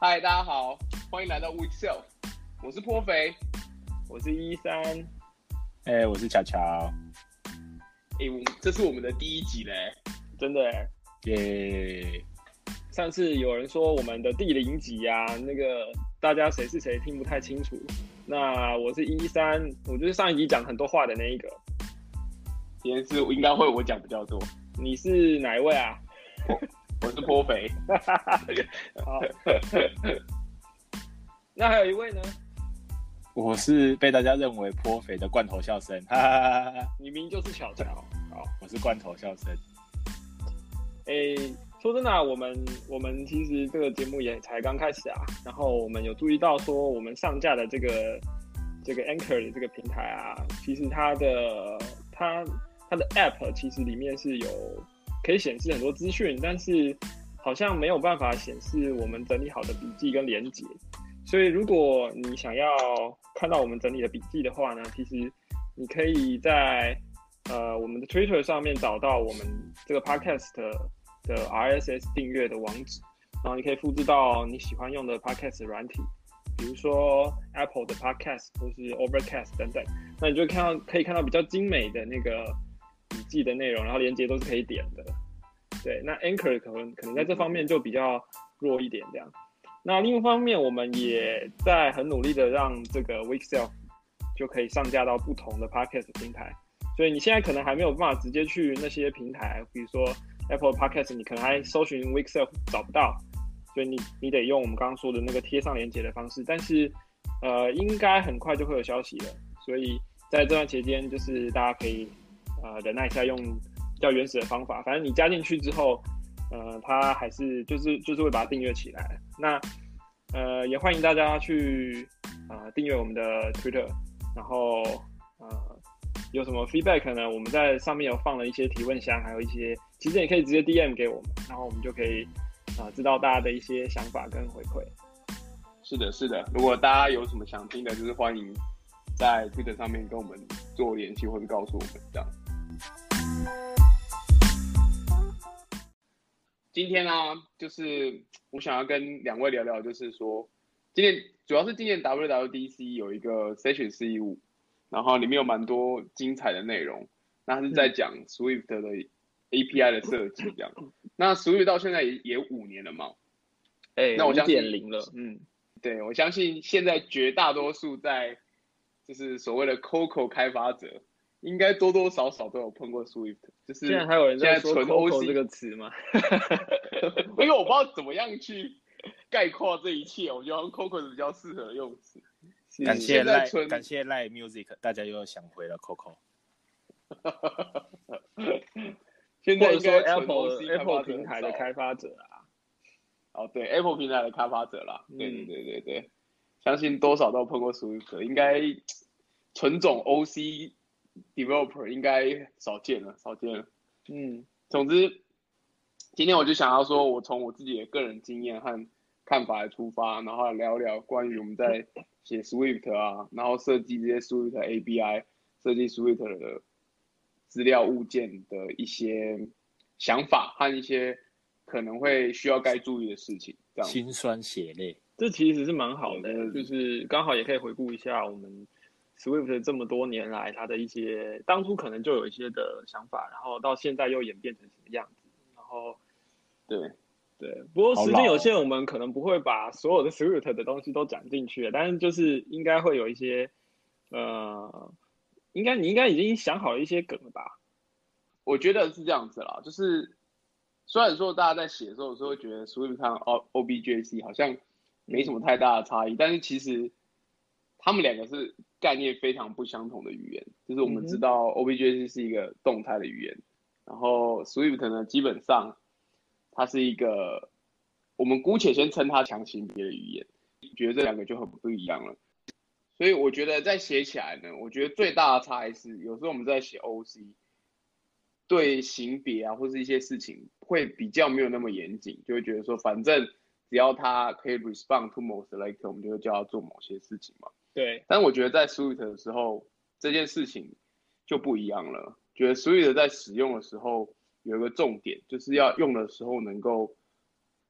嗨，大家好，欢迎来到 Week Self，我是颇肥，我是一三，哎，我是巧巧，哎，我这是我们的第一集嘞，真的。耶！上次有人说我们的第零集呀，那个大家谁是谁听不太清楚，那我是一三，我就是上一集讲很多话的那一个，今天是应该会我讲比较多，你是哪一位啊？我是颇肥，好，那还有一位呢？我是被大家认为颇肥的罐头笑声，哈哈哈你明明就是巧巧，好，我是罐头笑声。哎，说真的，我们我们其实这个节目也才刚开始啊，然后我们有注意到说，我们上架的这个这个 Anchor 的这个平台啊，其实它的它它的 App 其实里面是有。可以显示很多资讯，但是好像没有办法显示我们整理好的笔记跟连接。所以如果你想要看到我们整理的笔记的话呢，其实你可以在呃我们的 Twitter 上面找到我们这个 Podcast 的 RSS 订阅的网址，然后你可以复制到你喜欢用的 Podcast 软体，比如说 Apple 的 Podcast 或是 Overcast 等等，那你就看到可以看到比较精美的那个。笔记的内容，然后连接都是可以点的。对，那 Anchor 可能可能在这方面就比较弱一点这样。那另一方面，我们也在很努力的让这个 Week Self 就可以上架到不同的 Podcast 平台。所以你现在可能还没有办法直接去那些平台，比如说 Apple Podcast，你可能还搜寻 Week Self 找不到。所以你你得用我们刚刚说的那个贴上连接的方式。但是呃，应该很快就会有消息了。所以在这段期间，就是大家可以。呃，忍耐一下，用比较原始的方法。反正你加进去之后，呃，它还是就是就是会把它订阅起来。那呃，也欢迎大家去啊订阅我们的 Twitter，然后呃有什么 feedback 呢？我们在上面有放了一些提问箱，还有一些其实也可以直接 DM 给我们，然后我们就可以啊知道大家的一些想法跟回馈。是的，是的。如果大家有什么想听的，就是欢迎在 Twitter 上面跟我们做联系，或者告诉我们这样。今天呢，就是我想要跟两位聊聊，就是说，今年主要是今年 WWDC 有一个 Session 四一五，然后里面有蛮多精彩的内容，那是在讲 Swift 的 API 的设计这样。那 Swift 到现在也也五年了嘛，哎，那我相信零了，嗯，对我相信现在绝大多数在就是所谓的 Coco 开发者。应该多多少少都有碰过 Swift，就是现在还有人在说 Coco 这个词吗？因为我不知道怎么样去概括这一切，我觉得 Coco 是比较适合的用词。感谢赖，感谢赖 Music，大家又想回了 Coco。现在说 Apple Apple 平台的开发者啊，哦对，Apple 平台的开发者啦，对对对对对，相信多少都碰过 Swift，应该纯种 OC。Developer 应该少见了，少见了。嗯，总之，今天我就想要说，我从我自己的个人经验和看法来出发，然后聊聊关于我们在写 Swift 啊，然后设计这些 Swift ABI 设计 Swift 的资料物件的一些想法和一些可能会需要该注意的事情。这样，心酸血泪，这其实是蛮好的，就是刚好也可以回顾一下我们。Swift 这么多年来，它的一些当初可能就有一些的想法，然后到现在又演变成什么样子？然后，对对，不过时间有限，我们可能不会把所有的 Swift 的东西都讲进去，但是就是应该会有一些，呃，应该你应该已经想好了一些梗了吧？我觉得是这样子啦，就是虽然说大家在写的时候有时候会觉得 Swift 和 O Objc 好像没什么太大的差异，但是其实。他们两个是概念非常不相同的语言，就是我们知道 Objc 是一个动态的语言，然后 Swift 呢，基本上它是一个，我们姑且先称它强行别的语言，觉得这两个就很不一样了。所以我觉得在写起来呢，我觉得最大的差异是，有时候我们在写 OC，对型别啊或是一些事情会比较没有那么严谨，就会觉得说，反正只要它可以 respond to most selector，我们就会叫它做某些事情嘛。对，但我觉得在 Swift 的时候，这件事情就不一样了。觉得 Swift 在使用的时候有一个重点，就是要用的时候能够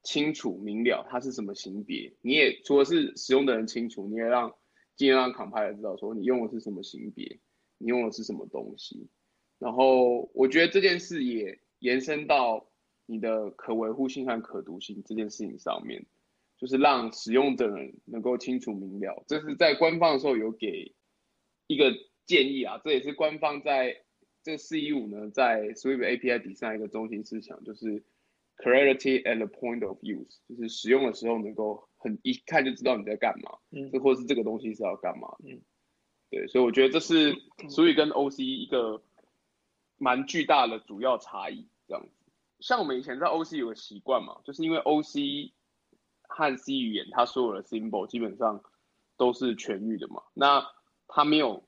清楚明了它是什么型别，你也除了是使用的人清楚，你也让尽量让 compiler 知道说你用的是什么型别，你用的是什么东西。然后我觉得这件事也延伸到你的可维护性和可读性这件事情上面，就是让使用的人能够清楚明了。这是在官方的时候有给一个建议啊，这也是官方在这个四一五呢，在 Swift API 底下一个中心思想，就是 clarity at the point of use，就是使用的时候能够很一看就知道你在干嘛，嗯这或是这个东西是要干嘛。嗯对，所以我觉得这是 Swift 跟 OC 一个蛮巨大的主要差异，这样子。像我们以前在 OC 有个习惯嘛，就是因为 OC 和 C 语言它所有的 symbol 基本上都是全域的嘛，那它没有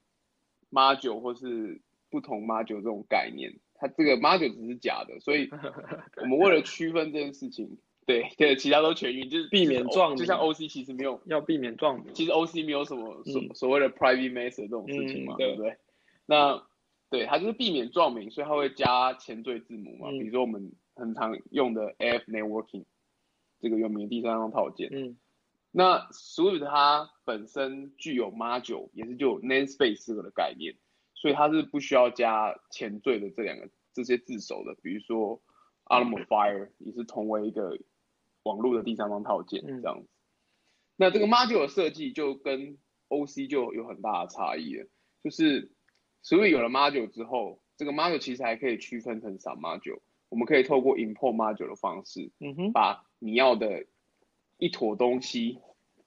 module 或是不同 module 这种概念，它这个 module 只是假的，所以 我们为了区分这件事情，对对，其他都全域，就是避免撞名就像 OC 其实没有要避免撞名。其实 OC 没有什么所、嗯所谓的 private method 这种事情嘛，嗯对对不对？那对它就是避免撞名，所以它会加前缀字母嘛，嗯比如说我们很常用的 AF networking 这个有名的第三方套件。嗯那 Swift 它本身具有 module，也是就有 namespace 这个的概念，所以它是不需要加前缀的这两个这些字首的，比如说 Alarm of Fire 也是同为一个网络的第三方套件嗯这样子。那这个 module 的设计就跟 OC 就有很大的差异了，就是 Swift 有了 module 之后，这个 module 其实还可以区分成 sub module，我们可以透过 import module 的方式，嗯哼，把你要的一坨东西，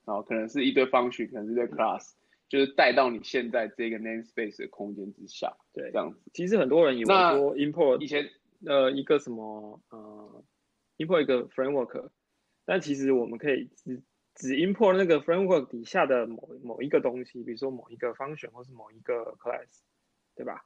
然后可能是一堆 function，可能是一堆 class，就是带到你现在这个 namespace 的空间之下，对这。样子。其实很多人以为说 import 以前呃一个什么呃 import 一个 framework，但其实我们可以只只 import 那个 framework 底下的某某一个东西，比如说某一个 function 或是某一个 class，对吧？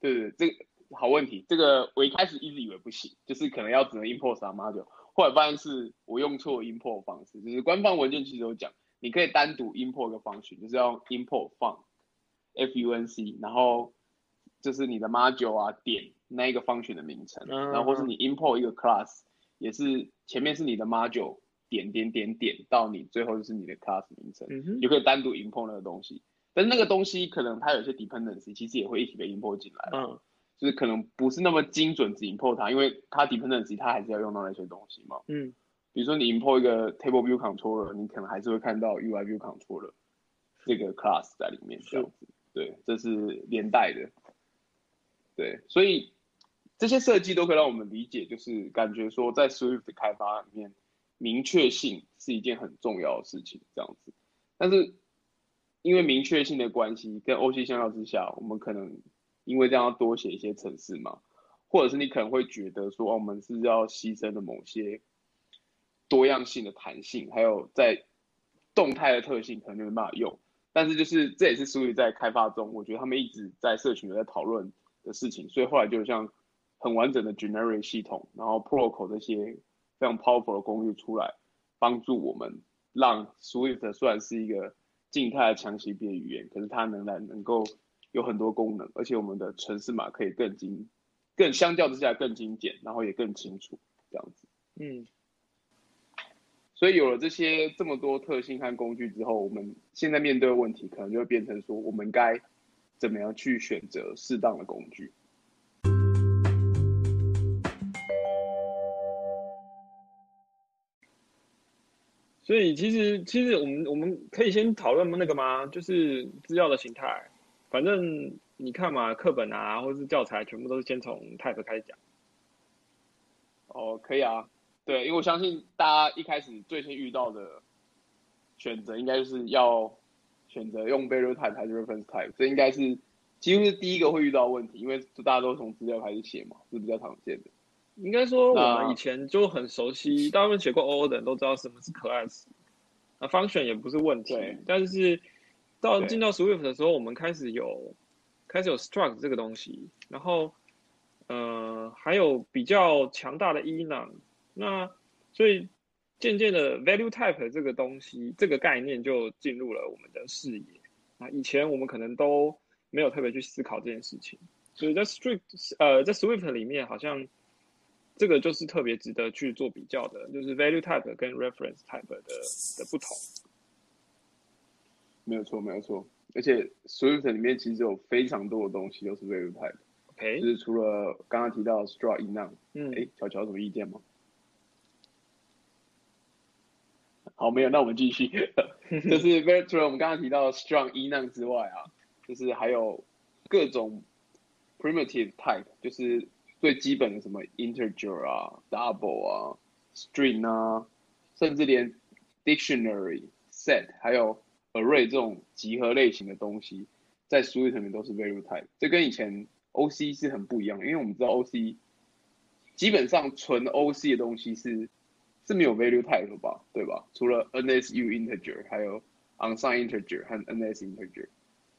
对对，这个好问题，这个我一开始一直以为不行，就是可能要只能 import 啥 module，后来发现是我用错 import 方式，就是官方文件其实有讲，你可以单独 import 一个 function，就是要 import func f u n c，然后就是你的 module 啊点那一个 function 的名称，嗯然后或是你 import 一个 class，也是前面是你的 module 点点点点到你最后就是你的 class 名称，你，就可以单独 import 那个东西。但是那个东西可能它有些 dependency，其实也会一起被 import 进来。嗯就是可能不是那么精准只 import 它，因为它 dependency 它还是要用到那些东西嘛。嗯比如说你 import 一个 table view controller，你可能还是会看到 UI view controller 这个 class 在里面这样子。对，这是连带的。对，所以这些设计都可以让我们理解，就是感觉说在 Swift 的开发里面，明确性是一件很重要的事情，这样子。但是因为明确性的关系，跟 OC 相较之下，我们可能因为这样要多写一些程式嘛，或者是你可能会觉得说，我们是要牺牲了某些多样性的弹性，还有在动态的特性可能就没办法用。但是就是这也是 Swift 在开发中，我觉得他们一直在社群有在讨论的事情，所以后来就像很完整的 generate 系统，然后 protocol 这些非常 powerful 的工具出来，帮助我们让 Swift 虽然是一个静态的强行别语言，可是它仍然能够有很多功能，而且我们的城市码可以更精，更相较之下更精简，然后也更清楚这样子。嗯所以有了这些这么多特性和工具之后，我们现在面对的问题可能就会变成说，我们该怎么样去选择适当的工具？所以其实其实我们我们可以先讨论那个吗？就是资料的形态。反正你看嘛，课本啊，或是教材，全部都是先从 type 开始讲。哦，可以啊，对，因为我相信大家一开始最先遇到的选择，应该就是要选择用 value type 还是 reference type，这应该是几乎是第一个会遇到问题，因为大家都从资料开始写嘛，是比较常见的。应该说我们以前就很熟悉，大部分写过 OO 的人都知道什么是 class，那 function 也不是问题对。但是到进到 Swift 的时候，我们开始有开始有 struct 这个东西，然后呃还有比较强大的 enum，那所以渐渐的 value type 这个东西这个概念就进入了我们的视野。啊以前我们可能都没有特别去思考这件事情，所以在 strict 呃在 Swift 里面好像。这个就是特别值得去做比较的，就是 value type 跟 reference type 的的不同。没有错，没有错。而且 Swift 里面其实有非常多的东西都是 value type，OK，就是除了刚刚提到的 struct、enum，嗯，哎，乔乔有什么意见吗？好，没有，那我们继续。就是 very- 除了我们刚刚提到的 strong enum 之外啊，就是还有各种 primitive type，就是最基本的什么 integer 啊、double 啊、string 啊，甚至连 dictionary、set 还有 array 这种集合类型的东西，在 Swift 里面都是 value type。这跟以前 OC 是很不一样的，因为我们知道 OC 基本上纯 OC 的东西是是没有 value type 的吧，对吧？除了 NSU integer，还有 unsigned integer 和 NS integer，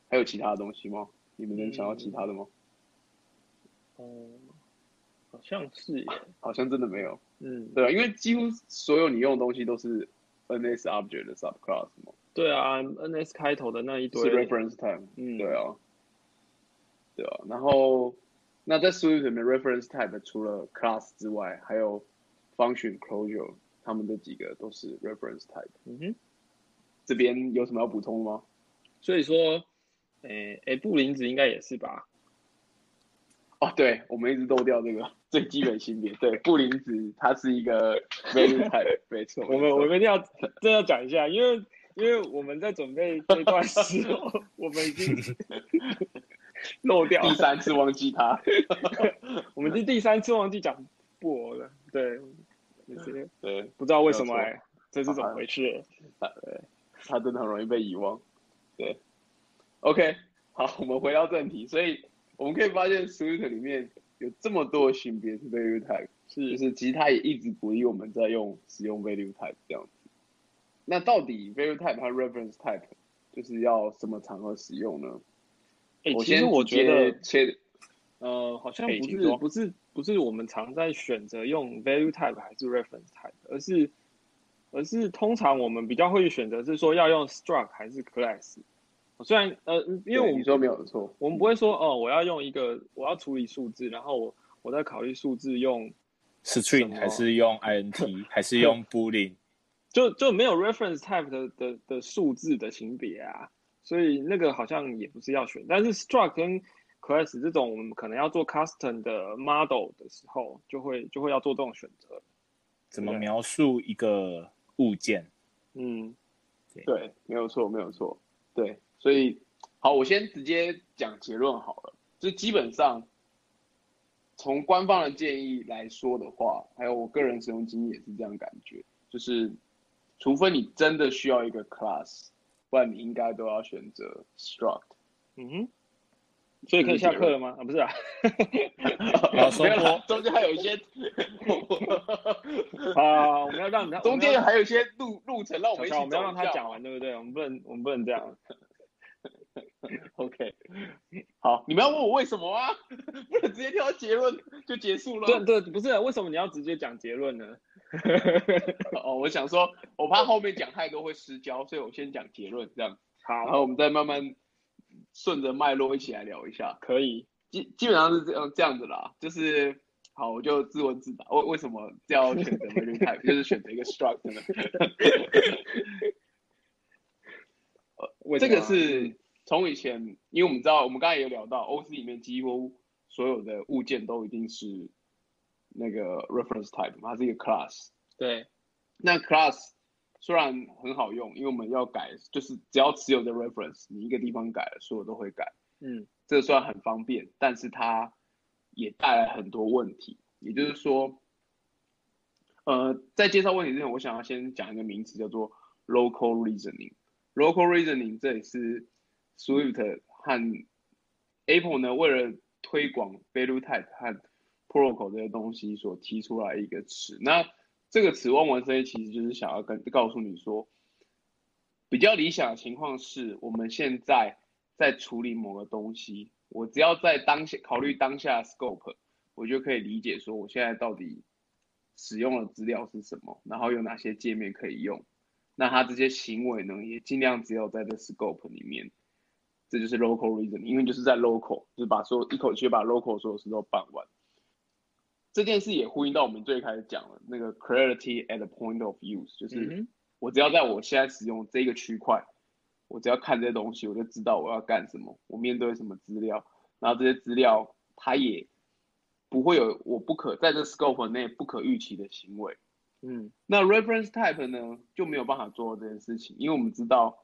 还有其他的东西吗？你们能想到其他的吗？哦，好像是耶，好像真的没有，嗯，对啊，因为几乎所有你用的东西都是 NS object 的 subclass 嘛，对啊，NS 开头的那一堆是 reference time，嗯，对啊，对啊，然后那在 Swift 里面 reference type 除了 class 之外，还有 function closure，他们这几个都是 reference type。嗯哼，这边有什么要补充吗？所以说，诶诶，布林子应该也是吧？哦，对，我们一直漏掉这个最基本性别。对，布林子它是一个 value type，没错。我们我们一定要这要讲一下，因为因为我们在准备这段时候，我们已经 漏掉，第三次忘记他。我们是第三次忘记讲布偶了，对，就是 对，不知道为什么哎、这是怎么回事？他真的很容易被遗忘。对，OK，好，我们回到正题。所以我们可以发现，Swift 里面有这么多的性别是 value type，就是是其实它也一直鼓励我们在用使用 value type 这样子。那到底 value type 和 reference type 就是要什么场合使用呢？哎、我其实我觉得切呃，好像不是不是不是我们常在选择用 value type 还是 reference type，而是而是通常我们比较会选择是说要用 struct 还是 class。虽然呃，因为我们你说没有错，我们不会说哦，我要用一个我要处理数字，然后我我在考虑数字用 string 还是用 int 还是用 boolean？就就没有 reference type 的的的数字的型别啊，所以那个好像也不是要选，但是 struct 跟 class 这种我们可能要做 custom 的 model 的时候，就会就会要做这种选择。怎么描述一个物件？嗯，对，没有错，没有错，对，所以好，我先直接讲结论好了，就基本上从官方的建议来说的话，还有我个人使用经验也是这样感觉，就是除非你真的需要一个 class，不然你应该都要选择 struct。嗯哼，所以可以下课了吗？啊，不是啊，中间还有一些，啊，我们要让他 中间还有一些路路程让我们一起我们要让他讲完，对不对？我们不能我们不能这样。OK，好，你们要问我为什么啊？不能直接跳到结论就结束了。对对，不是，为什么你要直接讲结论呢？哦，我想说，我怕后面讲太多会失焦，所以我先讲结论这样，好然好，后我们再慢慢顺着脉络一起来聊一下。可以。基基本上是这样这样子啦，就是好，我就自问自答，为为什么要选择 value type，就是选择一个 struct 呢？这个是从以前，因为我们知道，我们刚才也有聊到，OC 里面几乎所有的物件都一定是那个 reference type，它是一个 class。对，那 class 虽然很好用，因为我们要改，就是只要持有的 reference，你一个地方改了，所有都会改，嗯这个虽然很方便，但是它也带来很多问题。也就是说，呃，在介绍问题之前，我想要先讲一个名词，叫做 local reasoning。local reasoning 这也是 Swift 和 Apple 呢为了推广 value type 和 protocol 这些东西所提出来一个词。那这个词望文生义其实就是想要跟告诉你说，比较理想的情况是我们现在在处理某个东西，我只要在当下考虑当下 scope，我就可以理解说我现在到底使用的资料是什么，然后有哪些界面可以用。那他这些行为呢，也尽量只有在这 scope 里面。这就是 local reason，因为就是在 local，就是把所有一口气把 local 所有事都办完。这件事也呼应到我们最开始讲的那个 clarity at the point of use，就是嗯我只要在我现在使用这个区块，我只要看这些东西，我就知道我要干什么，我面对什么资料，然后这些资料它也不会有我不可在这 scope 内不可预期的行为。嗯。那 reference type 呢就没有办法做这件事情，因为我们知道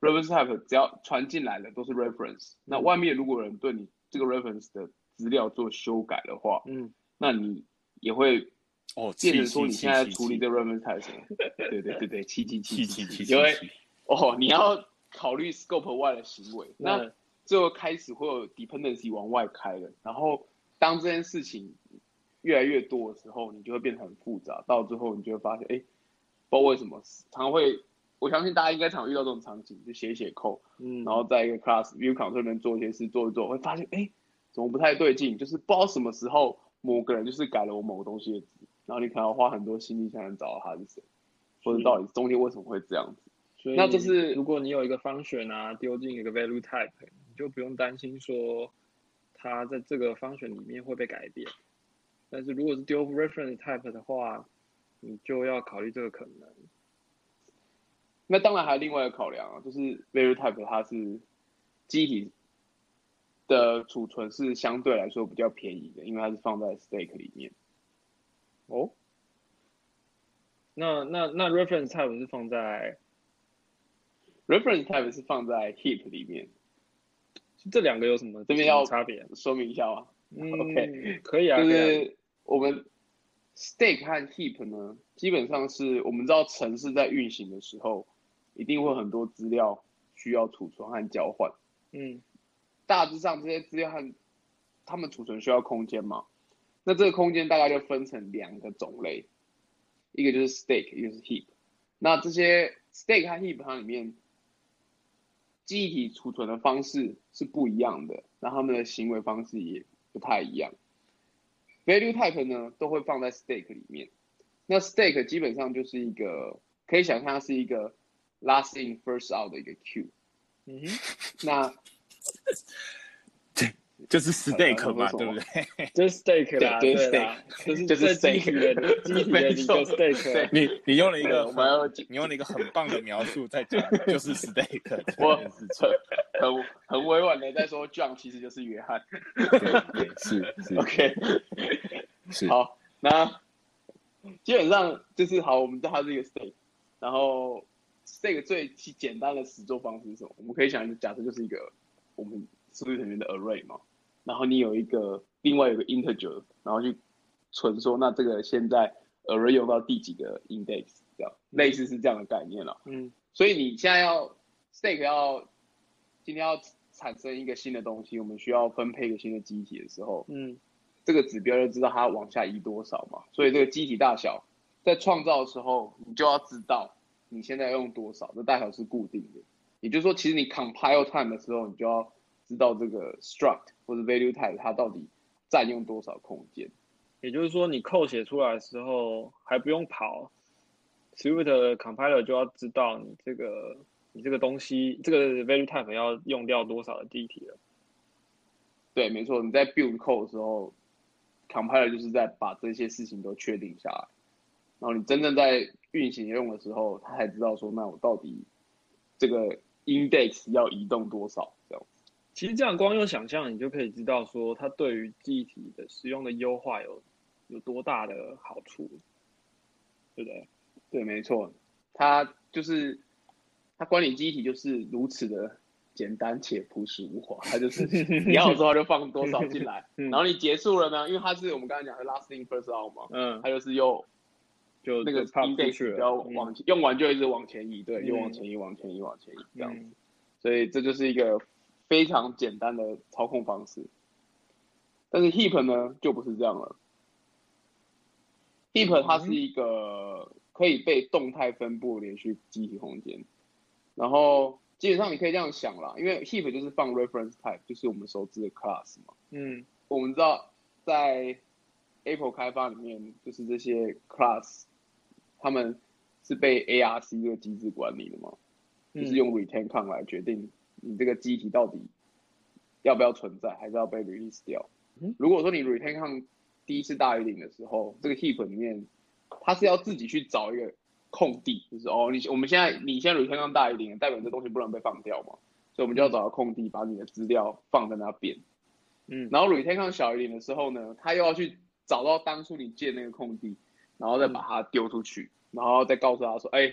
reference type 只要传进来的都是 reference，那外面如果有人对你这个 reference 的资料做修改的话，嗯，那你也会哦，变成说你现在处理这个 reference type，对对对对，七七七气气气气因为哦你要考虑 scope 外的行为，那那最后开始会有 dependency 往外开了，然后当这件事情越来越多的时候，你就会变得很复杂，到最后你就会发现，哎，不知道为什么，常会，我相信大家应该常遇到这种场景，就写一写 code，嗯，然后在一个 class view control 里面做一些事，做一做，会发现，哎，怎么不太对劲？就是不知道什么时候某个人就是改了我某个东西的字，然后你可能要花很多心力才能找到他是谁，或者到底中间为什么会这样子。所以那就是如果你有一个 function 啊，丢进一个 value type，你就不用担心说它在这个 function 里面会被改变。但是如果是丢 reference type 的话，你就要考虑这个可能。那当然还有另外一个考量啊，就是 value type 它是机体的储存是相对来说比较便宜的，因为它是放在 stake 里面。哦，那那那 reference type 是放在 reference type 是放在 heap 里面，这两个有什么这边要差别？说明一下吗，嗯 OK 可以啊，就是我们 stake 和 heap 呢，基本上是我们知道城市在运行的时候，一定会很多资料需要储存和交换。嗯大致上这些资料和它们储存需要空间嘛，那这个空间大概就分成两个种类，一个就是 stake，一个是 heap。那这些 stake 和 heap 它里面记忆体储存的方式是不一样的，那他们的行为方式也不太一样。value type 呢都会放在 stake 里面，那 stake 基本上就是一个可以想象它是一个 last in first out 的一个 queue。嗯哼，那 就是 stake 嘛，呃对不对？就是 stake 啦，对就是啦，就是 stake 的一没错个 stake，你你用了一个我们要你用了一个很棒的描述在讲，就是 stake 我。很很很委婉的在说，John 其实就是约翰。对对是是 OK，是，好，那基本上就是好，我们知道它是一个 stake，然后 stake 最简单的实作方式是什么？我们可以想，假设就是一个我们数据成员的 array 嘛，然后你有一个另外有一个 integer，然后去存说，那这个现在 array 用到第几个 index，这样类似是这样的概念了。嗯所以你现在要 stake 要今天要产生一个新的东西，我们需要分配一个新的机体的时候，嗯这个指标就知道它往下移多少嘛。所以这个机体大小在创造的时候，你就要知道你现在要用多少，这大小是固定的。也就是说，其实你 compile time 的时候，你就要知道这个 struct 或者 value type 它到底占用多少空间。也就是说，你扣写出来的时候还不用跑，Swift 的 compiler 就要知道你这个你这个东西这个 value type 要用掉多少的地体了。对，没错，你在 build code 的时候，compiler 就是在把这些事情都确定下来，然后你真正在运行用的时候，他才知道说，那我到底这个 index 要移动多少这样。其实这样光用想象，你就可以知道说它对于记忆体的使用的优化有有多大的好处，对不对？对，没错，它就是它管理机体就是如此的简单且朴实无华，它就是 你要的时候它就放多少进来，嗯 然后你结束了呢，因为它是我们刚才讲的 last in first out 嘛，嗯，它就是又就那个就 pop 出 index 去比较了，嗯往前，用完就一直往前移，对，嗯又往前移，往前移，往前移这样子。嗯所以这就是一个非常简单的操控方式。但是 heap 呢就不是这样了。heap 它是一个可以被动态分布连续机体空间，然后基本上你可以这样想啦，因为 heap 就是放 reference type，就是我们熟知的 class 嘛。嗯我们知道在 Apple 开发里面，就是这些 class，他们是被 ARC 这个机制管理的嘛。就是用 retain count 来决定你这个机体到底要不要存在，还是要被 release 掉嗯。如果说你 retain count 第一次大于零的时候，这个 heap 里面它是要自己去找一个空地，就是哦，你我们现在你现在 return 大于零，代表这东西不能被放掉嘛，所以我们就要找到空地，把你的资料放在那边。嗯，然后 return 小于零的时候呢，它又要去找到当初你建那个空地，然后再把它丢出去，然后再告诉他说，哎，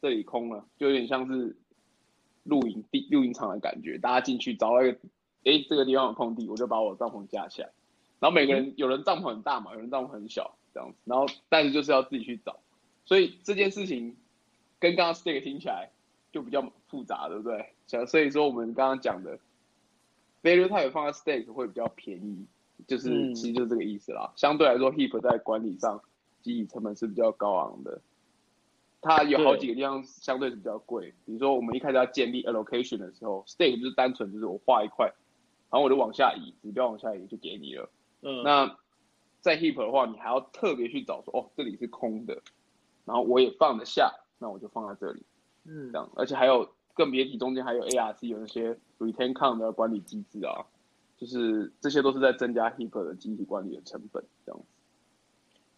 这里空了，就有点像是露营地、露营场的感觉，大家进去找到一个，哎，这个地方有空地，我就把我帐篷架起来。然后每个人有人帐篷很大嘛，有人帐篷很小，这样子。然后但是就是要自己去找，所以这件事情跟刚刚 stake 听起来就比较复杂，对不对？所所以说我们刚刚讲的 value type 放在 stake 会比较便宜，就是、嗯其实就是这个意思啦。相对来说，heap 在管理上记忆成本是比较高昂的。它有好几个地方相对是比较贵，比如说我们一开始要建立 allocation 的时候，stake 就是单纯就是我画一块，然后我就往下移，指标往下移就给你了。嗯，那在 heap 的话，你还要特别去找说，哦，这里是空的，然后我也放得下，那我就放在这里，嗯这样，而且还有更别提中间还有 ARC 有那些 retain count 的管理机制啊，就是这些都是在增加 heap 的集体管理的成本，这样子。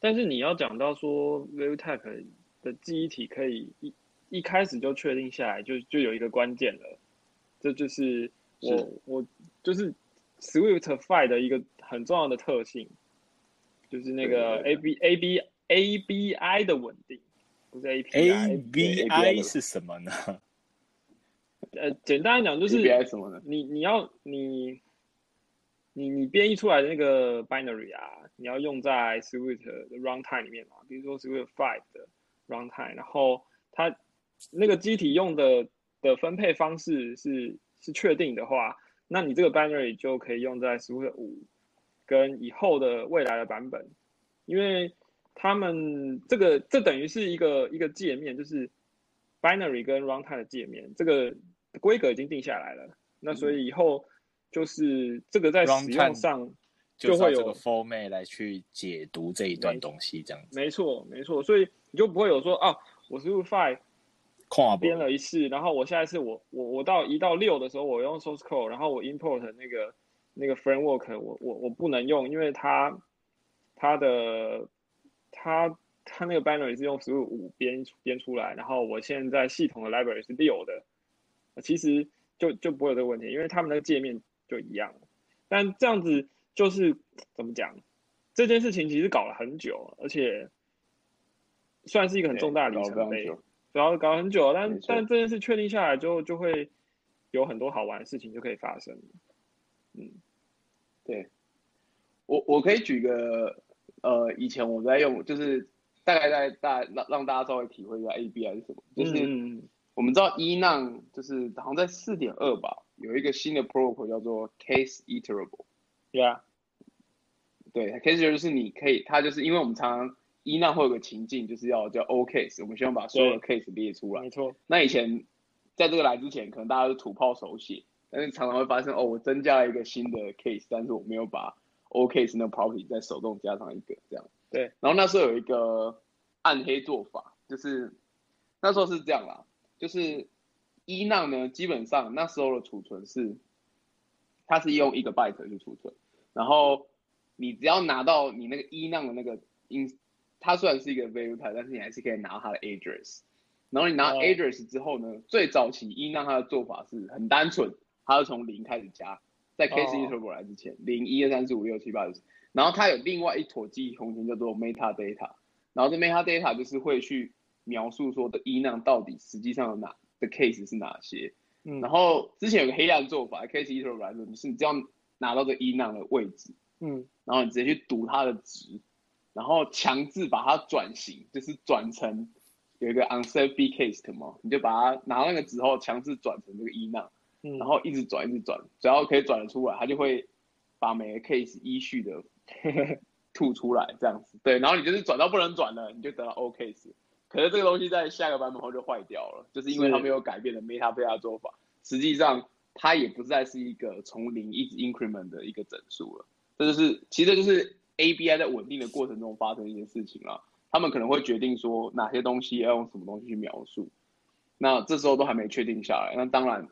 但是你要讲到说 value type 的记忆体可以一一开始就确定下来，就就有一个关键了，这就是我是我就是 Swift Fi 的一个很重要的特性，就是那个 A B A B A B I 的稳定，不是 A P A I。B I 是什么呢？呃，简单来讲就是什么呢，你你要你你你编译出来的那个 binary 啊，你要用在 Swift 的 runtime 里面嘛，比如说 Swift Five 的 runtime，然后它那个机体用的的分配方式是是确定的话，那你这个 binary 就可以用在 Swift 五跟以后的未来的版本，因为他们这个这等于是一个一个界面，就是 binary 跟 runtime 的界面，这个规格已经定下来了。那所以以后就是这个在使用上就会有个 format 来去解读这一段东西，这样子。没错没错，所以你就不会有说啊，我是 Five 编了一次，然后我下一次我我我到一到六的时候，我用 source code，然后我 import 那个那个 framework，我我我不能用，因为它它的它它那个 binary 是用十五编编出来，然后我现在系统的 library 是六的，其实就就不会有这个问题，因为他们那个界面就一样。但这样子就是怎么讲？这件事情其实搞了很久，而且算是一个很重大的里程碑。主要搞很久，但但这件事确定下来之后，就会有很多好玩的事情就可以发生。嗯，对，我我可以举个呃，以前我在用，就是大概在大让让大家稍微体会一下 ABI 是什么，就是嗯我们知道 e o 就是好像在四点二吧，有一个新的 protocol 叫做 Case Iterable。Yeah，对，Case 就是你可以，它就是因为我们常常一浪会有个情境，就是要叫 O case，我们希望把所有的 case 列出来。没错。那以前在这个来之前，可能大家都土炮手写，但是常常会发生哦，我增加了一个新的 case，但是我没有把 O case 那 property 再手动加上一个这样。对。然后那时候有一个暗黑做法，就是那时候是这样啦，就是一浪呢，基本上那时候的储存是，它是用一个 byte 去储存，然后你只要拿到你那个 e n o 的那个 in，它虽然是一个 value type，但是你还是可以拿它的 address。然后你拿哦。address 之后呢，最早期 e 让它的做法是很单纯，它是从零开始加，在 case 哦。Interval 来之前，零一二三四五六七八九十，然后它有另外一坨记忆空间叫做 metadata，然后这 metadata 就是会去描述说的 e 让到底实际上有哪的 case 是哪些，嗯。然后之前有个黑暗做法，case interval 来说，就是你只要拿到这 e 让的位置，嗯然后你直接去读它的值，然后强制把它转型，就是转成有一个 unsafe case 嘛，你就把它拿到那个值后强制转成这个 e 档，嗯，然后一直转一直转，只要可以转得出来，它就会把每个 case 依序的 吐出来这样子。对，然后你就是转到不能转了，你就得到 O case。可是这个东西在下个版本后就坏掉了，就是因为它没有改变的 metadata 做法，实际上它也不再是一个从零一直 increment 的一个整数了。这就是其实这就是 ABI 在稳定的过程中发生一些事情了。他们可能会决定说哪些东西要用什么东西去描述，那这时候都还没确定下来。那当然，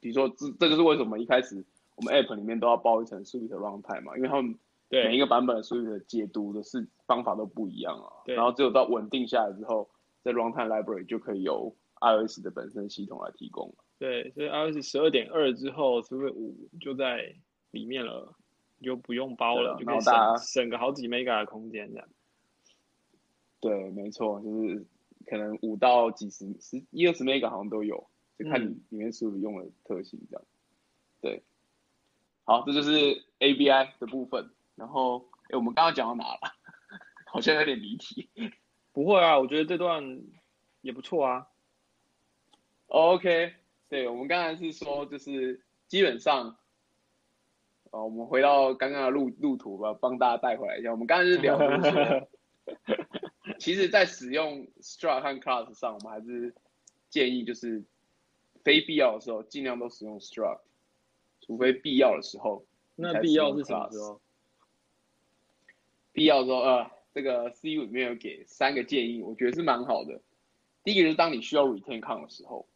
比如说这这就是为什么一开始我们 App 里面都要包一层 Swift runtime 嘛，因为他们对每一个版本的 Swift 的解读的是方法都不一样啊。对然后只有到稳定下来之后，在 Runtime Library 就可以由 iOS 的本身系统来提供了。对，所以 iOS 十二点二之后，Swift 五就在里面了，你就不用包了，就可以省省个好几 mega 的空间这样。对，没错，就是可能五到几十、十一二十 mega 好像都有，就看你嗯里面是不是用了特性这样。对，好，这就是 ABI 的部分。然后，哎，我们刚刚讲到哪了？好像有点离题。不会啊，我觉得这段也不错啊。OK，对，我们刚才是说，就是基本上，哦，我们回到刚刚的路路途吧，帮大家带回来一下。我们刚才是聊 其实，在使用 struct 和 class 上，我们还是建议就是非必要的时候，尽量都使用 struct，除非必要的时候。那必要是什么时候？必要的时候，呃，这个 CU 里面有给三个建议，我觉得是蛮好的。第一个就是当你需要 retain count 的时候，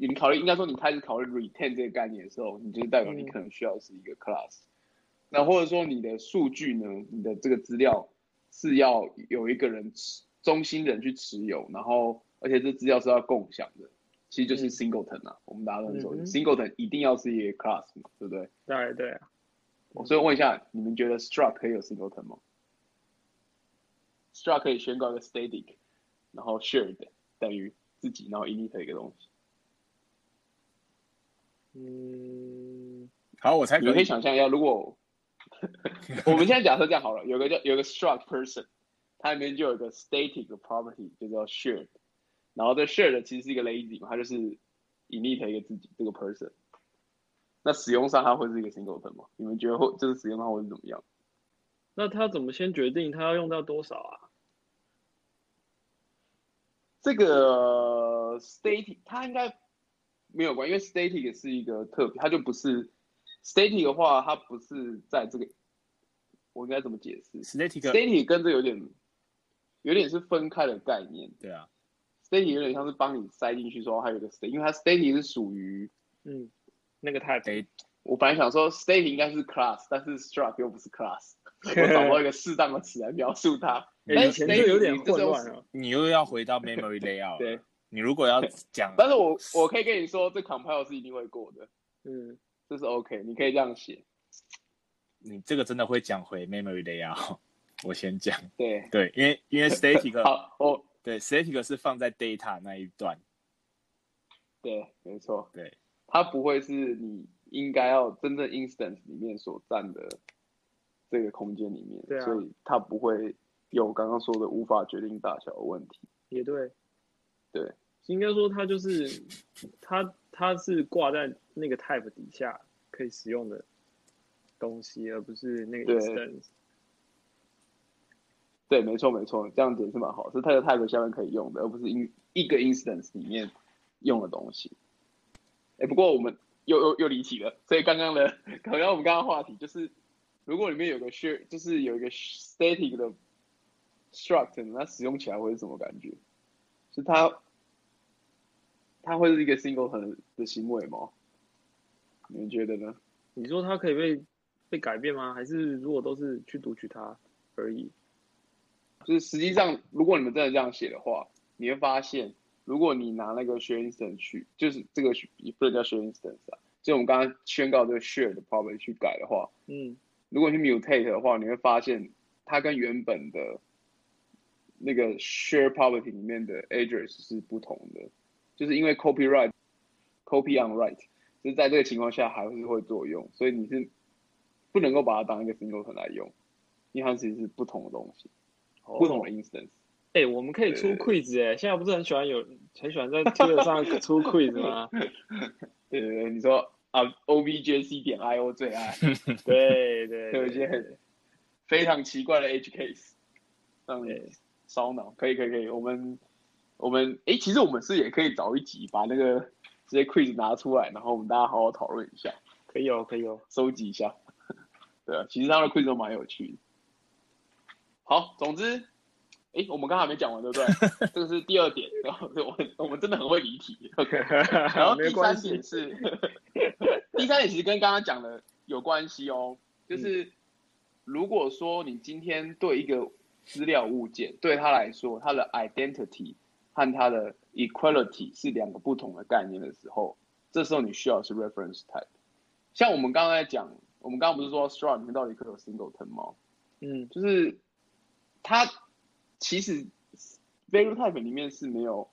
你考虑应该说你开始考虑 retain 这个概念的时候，你就是代表你可能需要是一个 class。那或者说你的数据呢，你的这个资料是要有一个人持中心人去持有，然后而且这资料是要共享的，其实就是 singleton 啊，我们大家都很熟悉、嗯 singleton 一定要是一个 class 嘛，对不对？对对啊，所以问一下，你们觉得 struct 可以有 singleton 吗？struct 可以宣告一个 static，然后 shared 等于自己，然后 init 一个东西。嗯，好，我猜你们可以可以。想象一下，如果 我们现在假设这样好了，有个叫有个 struct person，它里面就有一个 static property，就叫 shared，然后这 shared 其实是一个 lazy 嘛，它就是 init 一个自己这个 person。那使用上它会是一个 singleton 吗？你们觉得会就是使用上会是怎么样？那他怎么先决定他要用到多少啊？这个 static 它应该没有关，因为 static 是一个特别，它就不是 static 的话，它不是在这个，我应该怎么解释 static？static 跟这有点有点是分开的概念对啊，，static 有点像是帮你塞进去说还有一个 state，因为它 static 是属于嗯，那个 type，得我本来想说 static 应该是 class，但是 struct 又不是 class，我找不到一个适当的词来描述它。哎但是以前就 static 有点混乱了。你又要回到 memory layout。对，你如果要讲，但是我我可以跟你说，这 compile 是一定会过的。嗯，这是 OK，你可以这样写。你这个真的会讲回 memory layout。我先讲，对，对，因为因为 static 好，我对 static 是放在 data 那一段，对，没错，对，它不会是你应该要真正 instance 里面所占的这个空间里面，对啊所以它不会有刚刚说的无法决定大小的问题。也对，对，应该说它就是它它是挂在那个 type 底下可以使用的东西，而不是那个 instance。对，没错没错，这样解释蛮好，是它的 type 下面可以用的，而不是 in 一个 instance 里面用的东西。哎，不过我们又又又离题了，所以刚刚的，刚刚我们刚刚话题就是，如果里面有个 share，就是有一个 static 的 struct，那使用起来会是什么感觉？是它它会是一个 singleton 的行为吗？你们觉得呢？你说它可以被被改变吗？还是如果都是去读取它而已？就是实际上，如果你们真的这样写的话，你会发现，如果你拿那个 share instance 去，就是这个也不能叫 share instance 啊，就我们刚刚宣告这个 share 的 property 去改的话，嗯，如果你 mutate 的话，你会发现它跟原本的那个 share property 里面的 address 是不同的，就是因为 copyright copy on write，就是在这个情况下还是会作用，所以你是不能够把它当一个 singleton 来用，因为它其实是不同的东西，不同的 instance。哎、我们可以出对 quiz 哎、现在不是很喜欢有很喜欢在 Twitter 上出 quiz 吗？对对对，你说啊，objc 点 io 最爱，对对 有一些很非常奇怪的 edge case，让你对烧脑。可以可以可以，我们我们哎，其实我们是也可以找一集把那个这些 quiz 拿出来，然后我们大家好好讨论一下，可以哦，可以哦。收集一下。对啊，其实他的 quiz 都蛮有趣的。好，总之，哎，我们刚才还没讲完，对不对？这个是第二点，然后我们我们真的很会离题。OK，然后第三点，是，第三点其实跟刚刚讲的有关系哦，就是如果说你今天对一个资料物件，对他来说，它的 identity 和它的 equality 是两个不同的概念的时候，这时候你需要的是 reference type。像我们刚刚在讲，我们刚刚不是说 straw 里面到底可有 singleton 吗？嗯，就是它其实 value type 里面是没有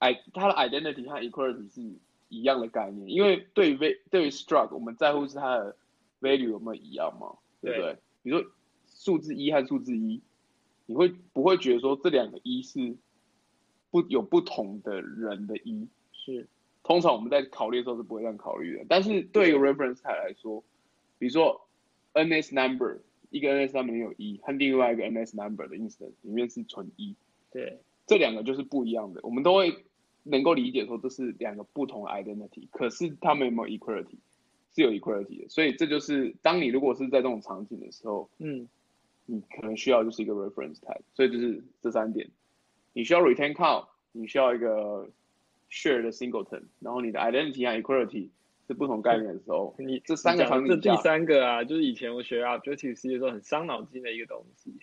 i 它的 identity 和 equality 是一样的概念，因为对于 v 对于 struct 我们在乎是它的 value 有没有一样嘛，对不对？比如说数字一和数字一，你会不会觉得说这两个一是不有不同的人的一？是通常我们在考虑的时候是不会这样考虑的。但是对一个 reference type 来说，比如说 NS number 一个 NS number 里面有一，和另外一个 NS number 的 instance 里面是存一，对，这两个就是不一样的。我们都会能够理解说这是两个不同的 identity，可是他们有没有 equality？是有 equality 的。所以这就是当你如果是在这种场景的时候，嗯，你可能需要就是一个 reference type。所以就是这三点，你需要 retain count，你需要一个 share 的 singleton，然后你的 identity 和 equality 是不同概念的时候，你这三个这第三个啊，就是以前我学 Objective C 的时候很伤脑筋的一个东西。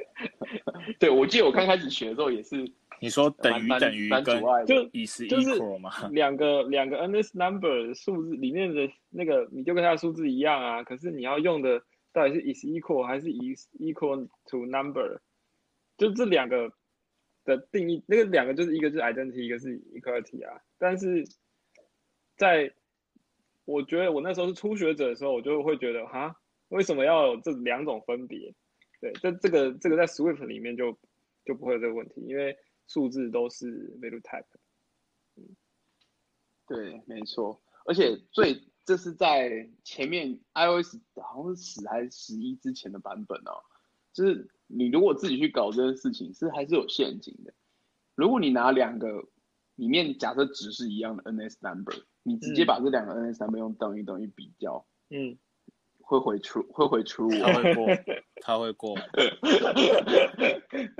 对我记得我刚开始学的时候也是你说等于等于跟就以是就是 equal 吗？两个两个 NS number 数字里面的那个，你就跟它的数字一样啊，可是你要用的到底是 is equal 还是 is equal to number？就这两个的定义，那个两个就是一个是 identity，一个是 equality 啊。但是在我觉得我那时候是初学者的时候，我就会觉得哈，为什么要有这两种分别？对，这这个这个在 Swift 里面就就不会有这个问题，因为数字都是 value type。对，没错，而且最这是在前面 iOS 好像是十还是十一之前的版本哦，就是你如果自己去搞这件事情，是还是有陷阱的。如果你拿两个里面假设值是一样的 NS number，你直接把这两个 NS number 用等于等于比较，嗯，会回出会回出他会过，他会过。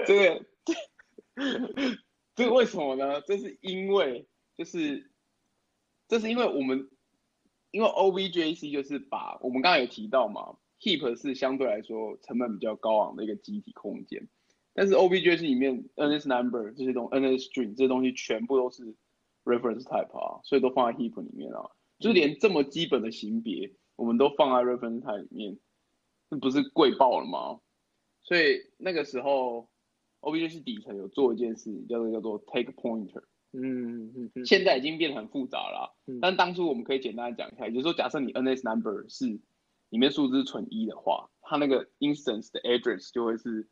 这个这个为什么呢？这是因为就是这是因为我们因为 OBJC 就是把我们刚才有提到嘛，Heap 是相对来说成本比较高昂的一个集体空间，但是 OBJC 里面 NS number 这些东 NS string 这些东西全部都是 reference type 啊，所以都放在 Heap 里面啊，就是连这么基本的型别我们都放在 reference type 里面，那不是贵爆了吗？所以那个时候 OBJC 底层有做一件事情，叫做叫做 take pointer。嗯嗯嗯，现在已经变得很复杂了但当初我们可以简单的讲一下，也就是说，假设你 NS number 是里面数字是纯一的话，它那个 instance 的 address 就会是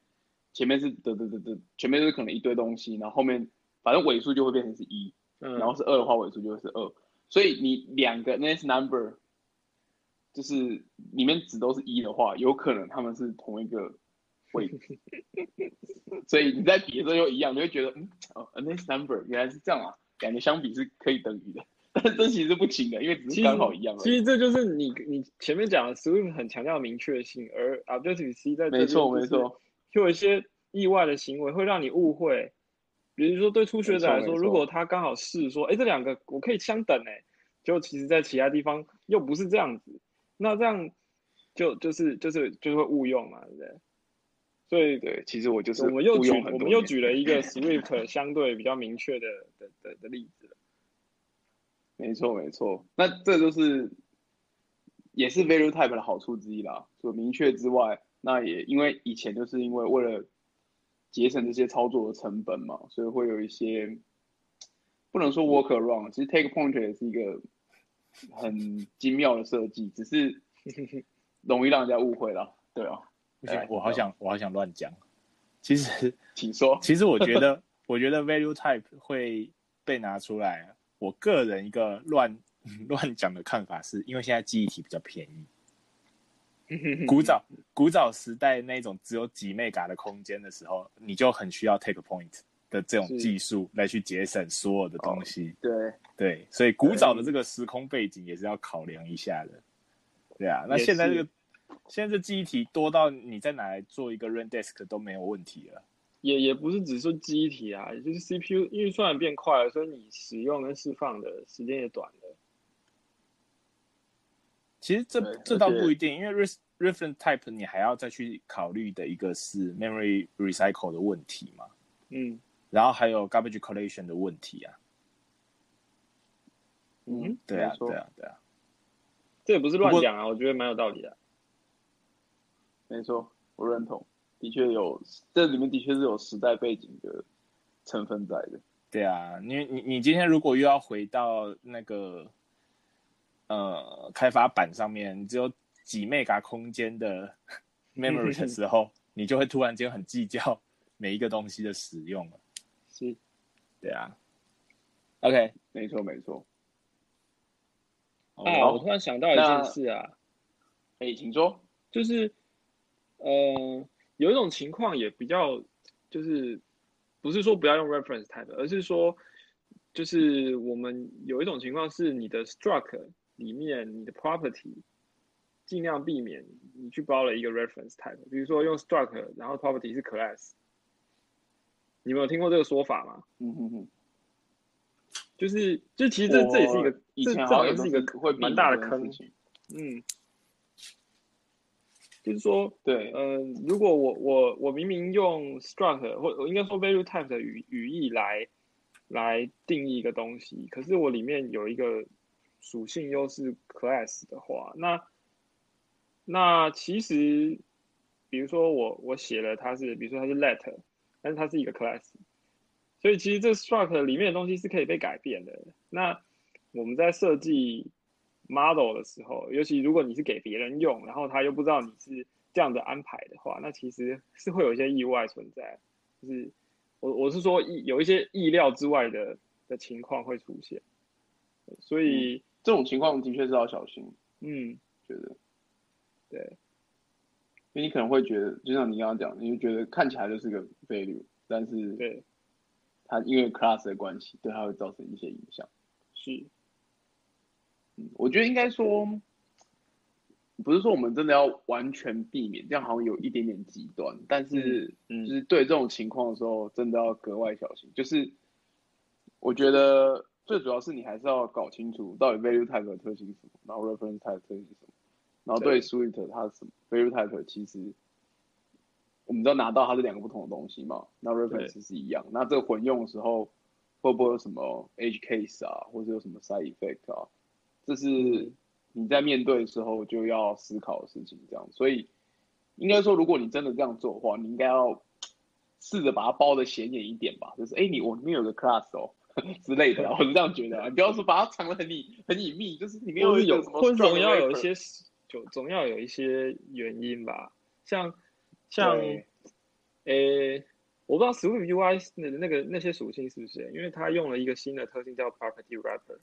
前面是得得得得，前面就是可能一堆东西，然后后面反正尾数就会变成是一、嗯。然后是二的话尾数就会是二，所以你两个 NS number 就是里面值都是一的话，有可能他们是同一个位置，所以你在比的时候又一样，你会觉得嗯哦 NS number 原来是这样啊，感觉相比是可以等于的，但是这其实不行的，因为只是刚好一样而已。其实这就是你你前面讲的 Swift 很强调明确性，而 Objective C 在这没错没错，就有一些意外的行为会让你误会。比如说对初学者来说，如果他刚好是说，哎，这两个我可以相等，哎，就其实在其他地方又不是这样子，那这样就就是就是就是会误用嘛，对不对？所以对，其实我就是我们又举我们又举了一个 Swift 相对比较明确的的的的例子了。没错没错，那这就是也是 value type 的好处之一啦。除了明确之外，那也因为以前就是因为为了节省这些操作的成本嘛，所以会有一些不能说 work around，其实 take pointer 也是一个很精妙的设计，只是 容易让人家误会啦。对啊，不行哎，我好想我好想乱讲。其实 请说。其实我觉得，我觉得 value type 会被拿出来。我个人一个乱乱讲的看法是，因为现在记忆体比较便宜。古早古早时代那种只有几 mega 的空间的时候，你就很需要 take point 的这种技术来去节省所有的东西。对，对，所以古早的这个时空背景也是要考量一下的。对啊，那现在这个现在这记忆体多到你再拿来做一个 Rendesk 都没有问题了。也也不是只说记忆体啊，也就是 CPU 运算变快了，所以你使用跟释放的时间也短了。其实这这倒不一定，因为 res reference type 你还要再去考虑的一个是 memory recycle 的问题嘛，嗯然后还有 garbage collection 的问题啊。嗯，对啊对啊，对啊。这也不是乱讲啊，我觉得蛮有道理的。没错，我认同，的确有这里面的确是有时代背景的成分在的。对啊，你你你今天如果又要回到那个呃开发板上面，只有几 mega 空间的 memory 的时候，你就会突然间很计较每一个东西的使用了。是，对啊。OK，没错，没错。啊，我突然想到一件事啊，哎，请说。就是呃，有一种情况也比较，就是不是说不要用 reference type，而是说，就是我们有一种情况是你的 struct 里面你的 property 尽量避免你去包了一个 reference type，比如说用 struct，然后 property 是 class，你们有听过这个说法吗？嗯哼哼，就是，就其实这这也是一个我，以这这前好像是一个会蛮大的坑。嗯，就是说，对，呃，如果我我我明明用 struct 或我应该说 value type 的语语义来来定义一个东西，可是我里面有一个属性又是 class 的话，那那其实比如说我我写了它是，比如说它是 let，但是它是一个 class，所以其实这 struct 里面的东西是可以被改变的。那我们在设计 model 的时候，尤其如果你是给别人用，然后他又不知道你是这样的安排的话，那其实是会有一些意外存在。就是我我是说意有一些意料之外的的情况会出现，所以这种情况的确是要小心，嗯，觉得，对，因为你可能会觉得，就像你刚刚讲，你就觉得看起来就是个 value，但是对，它因为 class 的关系，对它会造成一些影响。是，嗯，我觉得应该说，不是说我们真的要完全避免，这样好像有一点点极端，但是嗯就是对这种情况的时候，真的要格外小心。就是我觉得最主要是你还是要搞清楚到底 value type 的特性是什么，然后 reference type 的特性是什么，然后对对。Swift 它是什么 value type 其实我们知道拿到它是两个不同的东西嘛，那 reference 是一样，那这个混用的时候会不会有什么 edge case 啊，或者有什么 side effect 啊？这是你在面对的时候就要思考的事情，这样。所以应该说，如果你真的这样做的话，你应该要试着把它包的显眼一点吧，就是哎、诶你我里面有个 class 哦之类的啊，我是这样觉得啊，你不要说把它藏得很隐很隐秘，就是里面有有什么或总要有一些就总要有一些原因吧，像像对诶，我不知道 Swift UI 的那个那些属性是不是，因为它用了一个新的特性叫 Property Wrapper，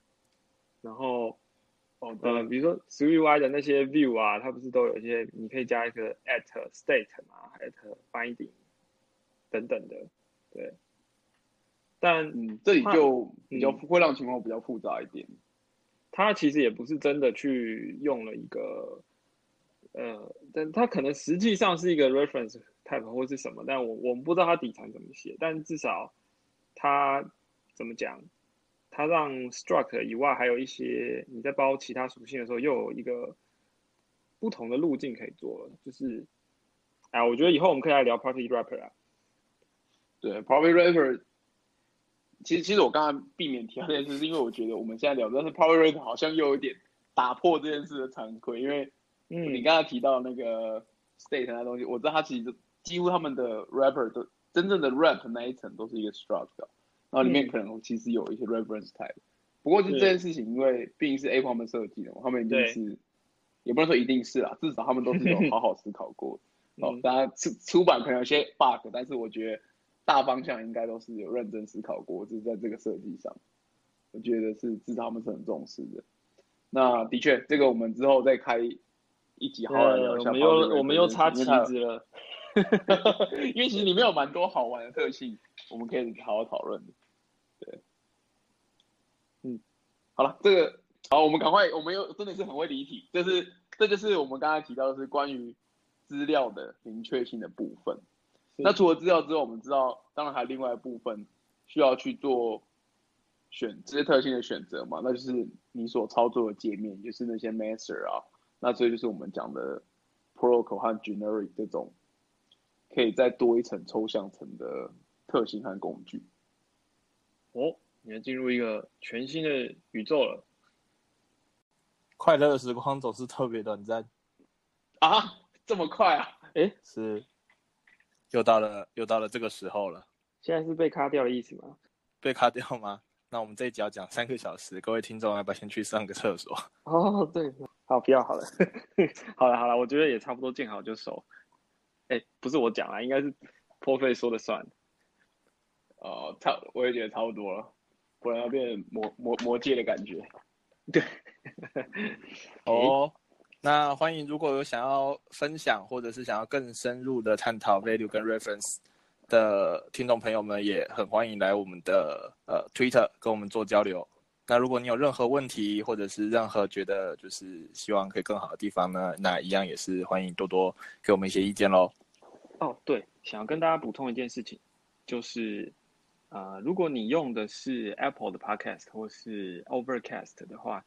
然后哦呃，比如说 Swift UI 的那些 view 啊，它不是都有一些你可以加一个 at state 嘛，at finding 等等的，对，但嗯，这里就比较嗯会让情况比较复杂一点。他其实也不是真的去用了一个，呃，但它可能实际上是一个 reference type 或是什么，但我我们不知道它底层怎么写，但至少它怎么讲，他让 struct 以外还有一些你在包其他属性的时候，又有一个不同的路径可以做了，就是，哎，我觉得以后我们可以来聊 property wrapper 啊，对，Property Wrapper，其实其实我刚才避免提到这件事，是因为我觉得我们现在聊，但是 Property Wrapper 好像又有点打破这件事的常规，因为嗯。你嗯，刚才提到那个 state 那东西，我知道它其实几乎他们的 wrapper 都真正的 wrap 那一层都是一个 struct，的然后里面嗯可能其实有一些 reference type。不过就这件事情，因为毕竟是 Apple 他们设计的嘛，他们一定是，也不能说一定是啦，至少他们都是有好好思考过的。哦嗯，当然出出版可能有些 bug，但是我觉得大方向应该都是有认真思考过，就是在这个设计上，我觉得是至少他们是很重视的。那的确，这个我们之后再开一集好好聊一下。呃我们又我们又插旗子，子了，因为其实里面有蛮多好玩的特性，我们可以好好讨论的。对，嗯，好了，这个好，我们赶快，我们又真的是很会离题，就是这就是我们刚才提到的是关于资料的明确性的部分。那除了资料之后，我们知道，当然还有另外一部分需要去做选这些特性的选择嘛，那就是你所操作的界面，就是那些 master 啊，那这就是我们讲的 protocol 和 generic 这种可以再多一层抽象层的特性和工具。哦，你要进入一个全新的宇宙了。快乐的时光总是特别短暂啊！这么快啊？哎，是，又到了又到了这个时候了。现在是被卡掉的意思吗？被卡掉吗？那我们这一集要讲三个小时，各位听众要不要先去上个厕所？哦，对，好，不要好了，好了好了，我觉得也差不多见好就收。哎，不是我讲啊，应该是破费说的算。哦，差，我也觉得差不多了，不然要变魔魔魔界的感觉。对，哦，那欢迎，如果有想要分享或者是想要更深入的探讨 value 跟 reference 的听众朋友们，也很欢迎来我们的呃 Twitter 跟我们做交流。那如果你有任何问题，或者是任何觉得就是希望可以更好的地方呢，那一样也是欢迎多多给我们一些意见喽。哦，对，想要跟大家补充一件事情，就是。呃，如果你用的是 Apple 的 Podcast 或是 Overcast 的话，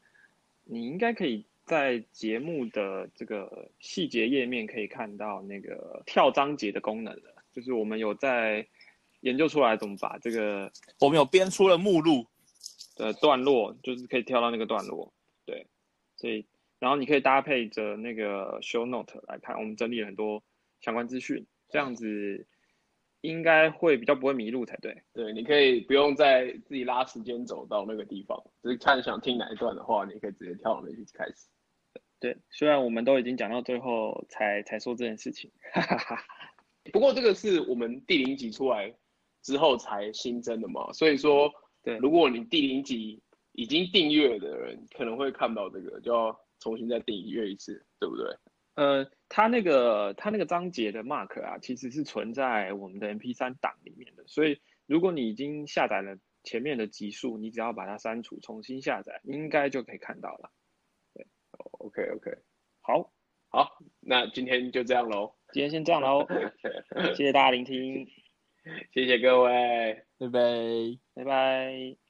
你应该可以在节目的这个细节页面可以看到那个跳章节的功能了。就是我们有在研究出来怎么把这个，我们有编出了目录的段落，就是可以跳到那个段落。对，所以然后你可以搭配着那个 Show Note 来看，我们整理了很多相关资讯，这样子。应该会比较不会迷路才对。对，你可以不用再自己拉时间走到那个地方，就是看想听哪一段的话，你可以直接跳那去开始。对，虽然我们都已经讲到最后才才说这件事情，不过这个是我们第零集出来之后才新增的嘛，所以说，对，如果你第零集已经订阅的人，可能会看到这个，就要重新再订阅一次，对不对？呃，它那个它那个章节的 mark 啊，其实是存在我们的 MP3 档里面的，所以如果你已经下载了前面的集数，你只要把它删除，重新下载，应该就可以看到了。对，OK OK，好，好，那今天就这样喽，今天先这样喽，谢谢大家聆听，谢谢各位，拜拜，拜拜。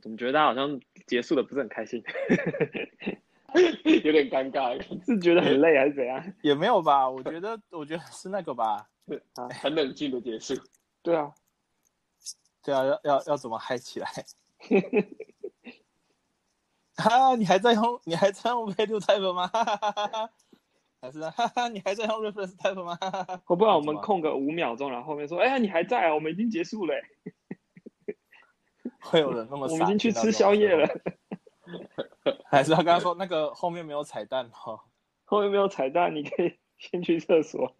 怎么觉得大家好像结束的不是很开心？有点尴尬，是觉得很累还是怎样？也没有吧，我觉得，我觉得是那个吧，啊，很冷静的结束。对啊，对啊，要要要怎么嗨起来？哈，你还在用你还在用 value type 吗？还是哈哈，你还在用 reference type 吗？我不然我们空个五秒钟，然后后面说，哎呀，你还在啊？我们已经结束了。会有人那么傻？我们已经去吃宵夜了。还是他刚刚说那个后面没有彩蛋哦，后面没有彩蛋，你可以 先去厕所。